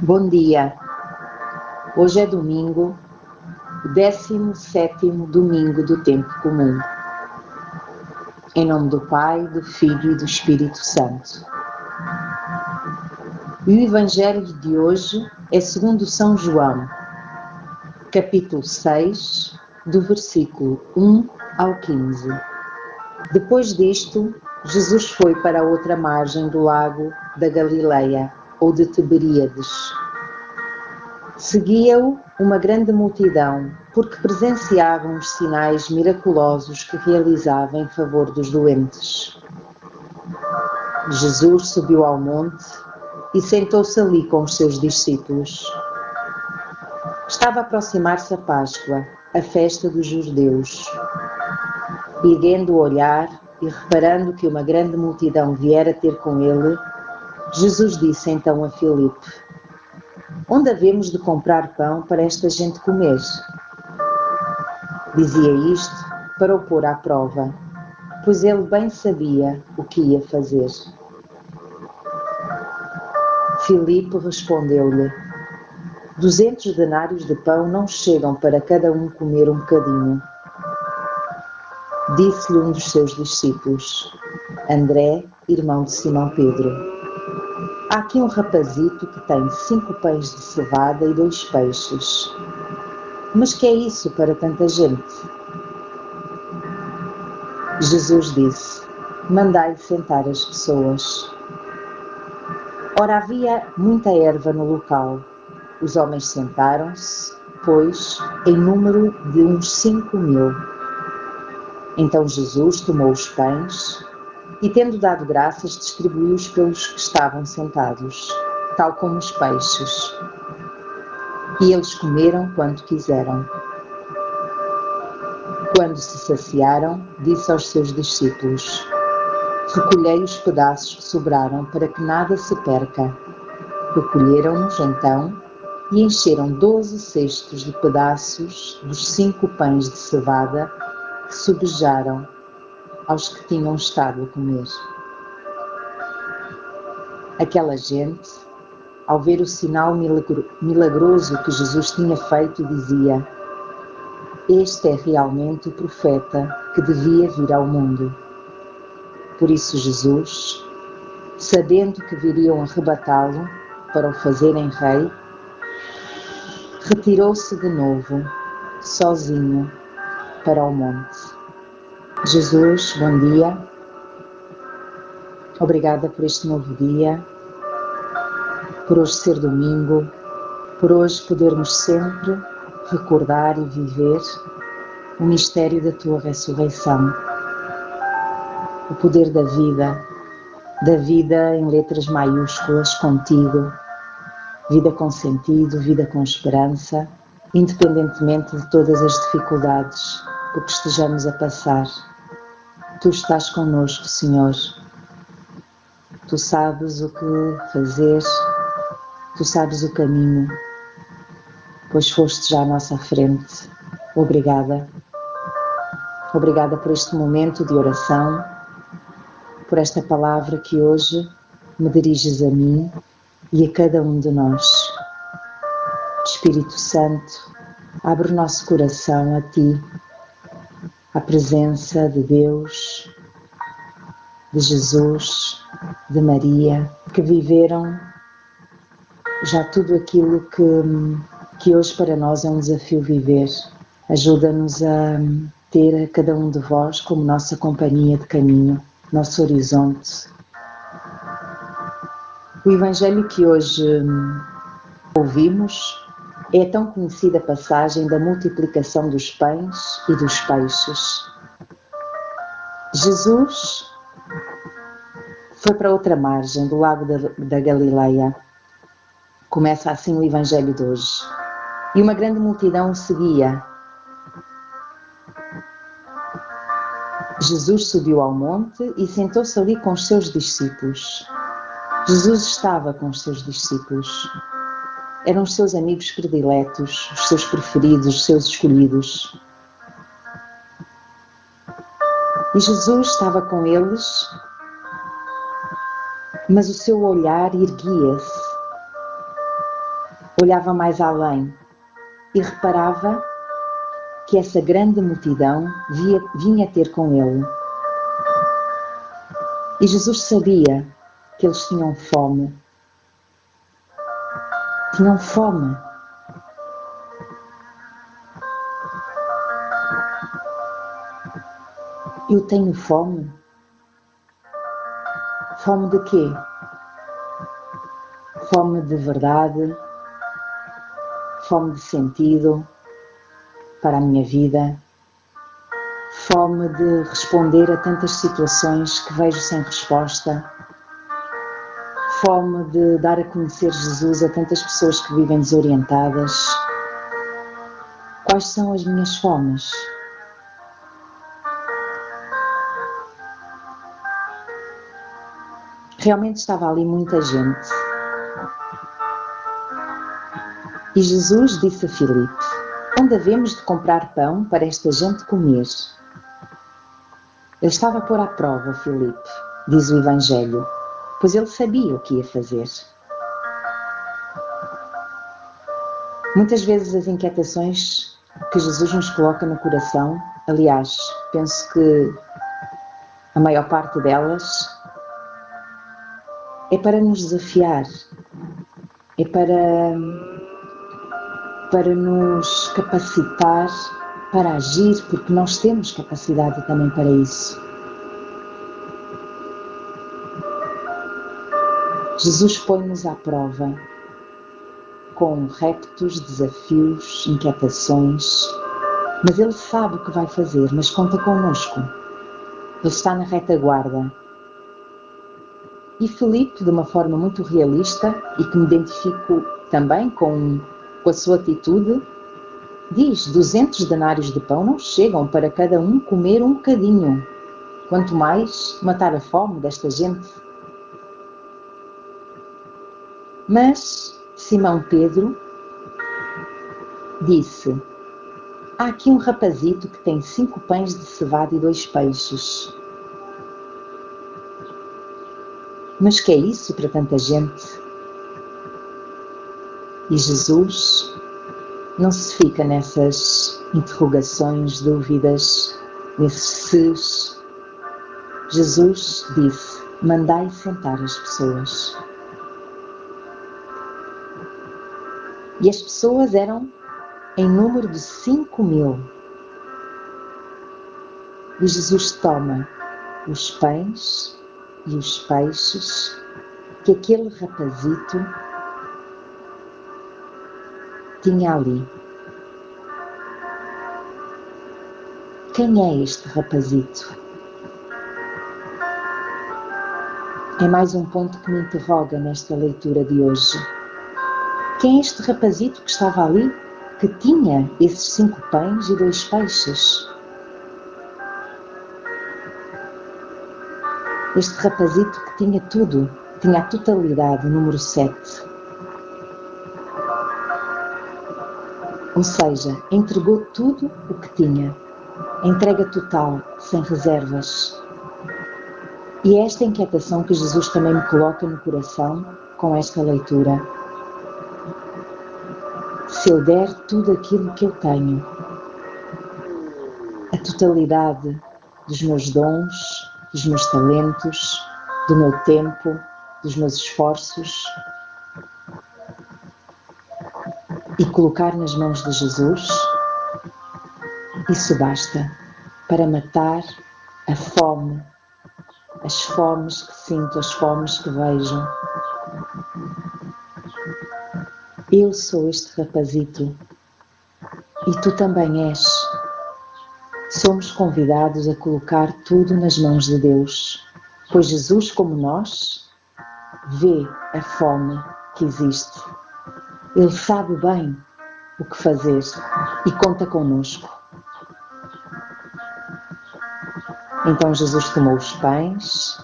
Bom dia. Hoje é domingo, o 17 domingo do tempo comum. Em nome do Pai, do Filho e do Espírito Santo. E o Evangelho de hoje é segundo São João, capítulo 6, do versículo 1 ao 15. Depois disto, Jesus foi para a outra margem do lago da Galileia ou de Tiberíades. Seguia-o uma grande multidão, porque presenciavam os sinais miraculosos que realizava em favor dos doentes. Jesus subiu ao monte e sentou-se ali com os seus discípulos. Estava a aproximar-se a Páscoa, a festa dos judeus. Erguendo o olhar e reparando que uma grande multidão viera ter com ele, Jesus disse então a Filipe: Onde havemos de comprar pão para esta gente comer? Dizia isto para o pôr à prova, pois ele bem sabia o que ia fazer. Filipe respondeu-lhe: Duzentos denários de pão não chegam para cada um comer um bocadinho. Disse-lhe um dos seus discípulos, André, irmão de Simão Pedro. Aqui um rapazito que tem cinco pães de cevada e dois peixes. Mas que é isso para tanta gente? Jesus disse: Mandai sentar as pessoas. Ora, havia muita erva no local. Os homens sentaram-se, pois, em número de uns cinco mil. Então Jesus tomou os pães e, tendo dado graças, distribuiu-os pelos que estavam sentados, tal como os peixes. E eles comeram quanto quiseram. Quando se saciaram, disse aos seus discípulos: Recolhei os pedaços que sobraram, para que nada se perca. Recolheram-nos, então, e encheram doze cestos de pedaços dos cinco pães de cevada que sobejaram aos que tinham estado a comer. Aquela gente, ao ver o sinal milagroso que Jesus tinha feito, dizia: Este é realmente o profeta que devia vir ao mundo. Por isso, Jesus, sabendo que viriam arrebatá-lo para o fazerem rei, retirou-se de novo, sozinho, para o monte. Jesus, bom dia. Obrigada por este novo dia, por hoje ser domingo, por hoje podermos sempre recordar e viver o mistério da tua ressurreição, o poder da vida, da vida em letras maiúsculas contigo, vida com sentido, vida com esperança, independentemente de todas as dificuldades por que estejamos a passar. Tu estás conosco, Senhor. Tu sabes o que fazer, tu sabes o caminho, pois foste já à nossa frente. Obrigada. Obrigada por este momento de oração, por esta palavra que hoje me diriges a mim e a cada um de nós. Espírito Santo, abre o nosso coração a Ti a presença de Deus, de Jesus, de Maria, que viveram já tudo aquilo que, que hoje para nós é um desafio viver. Ajuda-nos a ter a cada um de vós como nossa companhia de caminho, nosso horizonte. O Evangelho que hoje ouvimos é a tão conhecida passagem da multiplicação dos pães e dos peixes. Jesus foi para outra margem do lago da, da Galileia. Começa assim o Evangelho de hoje. E uma grande multidão o seguia. Jesus subiu ao monte e sentou-se ali com os seus discípulos. Jesus estava com os seus discípulos eram os seus amigos prediletos, os seus preferidos, os seus escolhidos. E Jesus estava com eles, mas o seu olhar erguia-se olhava mais além e reparava que essa grande multidão via, vinha ter com ele. E Jesus sabia que eles tinham fome. Tinham fome. Eu tenho fome? Fome de quê? Fome de verdade, fome de sentido para a minha vida, fome de responder a tantas situações que vejo sem resposta, fome de dar a conhecer Jesus a tantas pessoas que vivem desorientadas. Quais são as minhas fomes? Realmente estava ali muita gente. E Jesus disse a Filipe: Onde havemos de comprar pão para esta gente comer? Ele estava a pôr à prova Filipe, diz o Evangelho, pois ele sabia o que ia fazer. Muitas vezes as inquietações que Jesus nos coloca no coração, aliás, penso que a maior parte delas é para nos desafiar, é para, para nos capacitar para agir, porque nós temos capacidade também para isso. Jesus põe-nos à prova com reptos, desafios, inquietações, mas Ele sabe o que vai fazer, mas conta connosco. Ele está na retaguarda e Felipe, de uma forma muito realista e que me identifico também com, com a sua atitude, diz: 200 denários de pão não chegam para cada um comer um bocadinho, quanto mais matar a fome desta gente. Mas Simão Pedro disse: Há aqui um rapazito que tem cinco pães de cevada e dois peixes. Mas que é isso para tanta gente? E Jesus não se fica nessas interrogações, dúvidas, nesses ses. Jesus disse: Mandai sentar as pessoas. E as pessoas eram em número de cinco mil. E Jesus toma os pães e os peixes que aquele rapazito tinha ali. Quem é este rapazito? É mais um ponto que me interroga nesta leitura de hoje. Quem é este rapazito que estava ali, que tinha esses cinco pães e dois peixes? Este rapazito que tinha tudo, tinha a totalidade, número 7. Ou seja, entregou tudo o que tinha. Entrega total, sem reservas. E é esta inquietação que Jesus também me coloca no coração com esta leitura. Se eu der tudo aquilo que eu tenho, a totalidade dos meus dons, dos meus talentos, do meu tempo, dos meus esforços e colocar nas mãos de Jesus, isso basta para matar a fome, as fomes que sinto, as fomes que vejo. Eu sou este rapazito e tu também és. Somos convidados a colocar tudo nas mãos de Deus, pois Jesus, como nós, vê a fome que existe. Ele sabe bem o que fazer e conta conosco. Então Jesus tomou os pães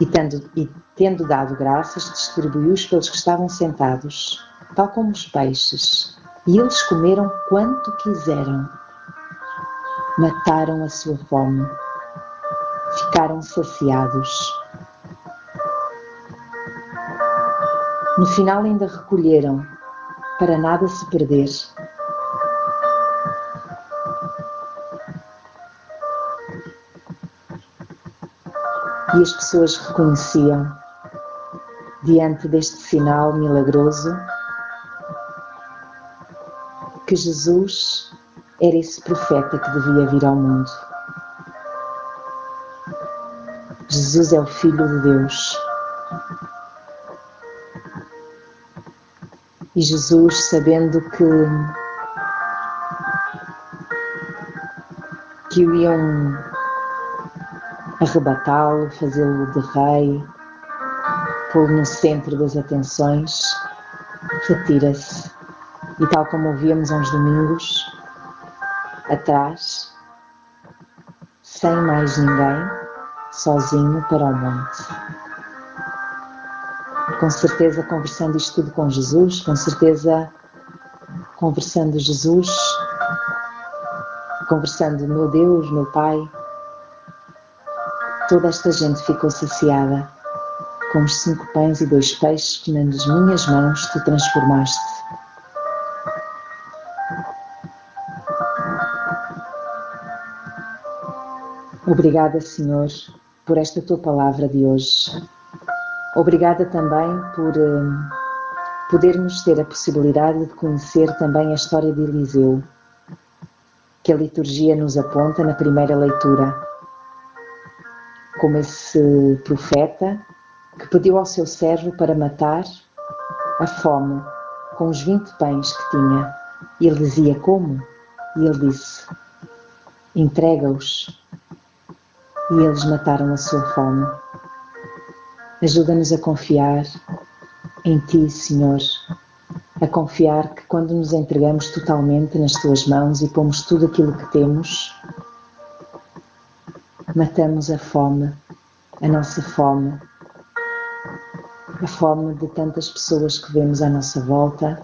e tendo, e, tendo dado graças, distribuiu-os pelos que estavam sentados, tal como os peixes, e eles comeram quanto quiseram mataram a sua fome, ficaram saciados. No final ainda recolheram, para nada se perder. E as pessoas reconheciam, diante deste sinal milagroso, que Jesus era esse profeta que devia vir ao mundo. Jesus é o Filho de Deus. E Jesus, sabendo que, que o iam arrebatá-lo, fazê-lo de rei, pô-lo no centro das atenções, retira-se. E tal como ouvíamos uns domingos atrás, sem mais ninguém, sozinho para o monte. Com certeza, conversando isto tudo com Jesus, com certeza, conversando Jesus, conversando, meu Deus, meu Pai, toda esta gente ficou saciada com os cinco pães e dois peixes que nas minhas mãos tu transformaste. Obrigada, Senhor, por esta tua palavra de hoje. Obrigada também por uh, podermos ter a possibilidade de conhecer também a história de Eliseu, que a liturgia nos aponta na primeira leitura, como esse profeta que pediu ao seu servo para matar a fome com os 20 pães que tinha. E ele dizia: Como? E ele disse: Entrega-os e eles mataram a sua fome. Ajuda-nos a confiar em Ti, Senhor, a confiar que quando nos entregamos totalmente nas Tuas mãos e pomos tudo aquilo que temos, matamos a fome, a nossa fome, a fome de tantas pessoas que vemos à nossa volta,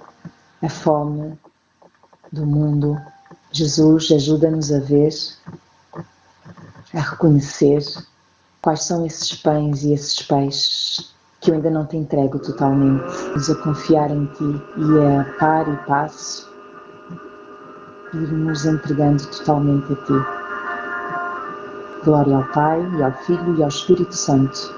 a fome do mundo. Jesus, ajuda-nos a ver a reconhecer quais são esses pães e esses peixes que eu ainda não te entrego totalmente. Nos a confiar em ti e a par e passo ir nos entregando totalmente a ti. Glória ao Pai, e ao Filho e ao Espírito Santo,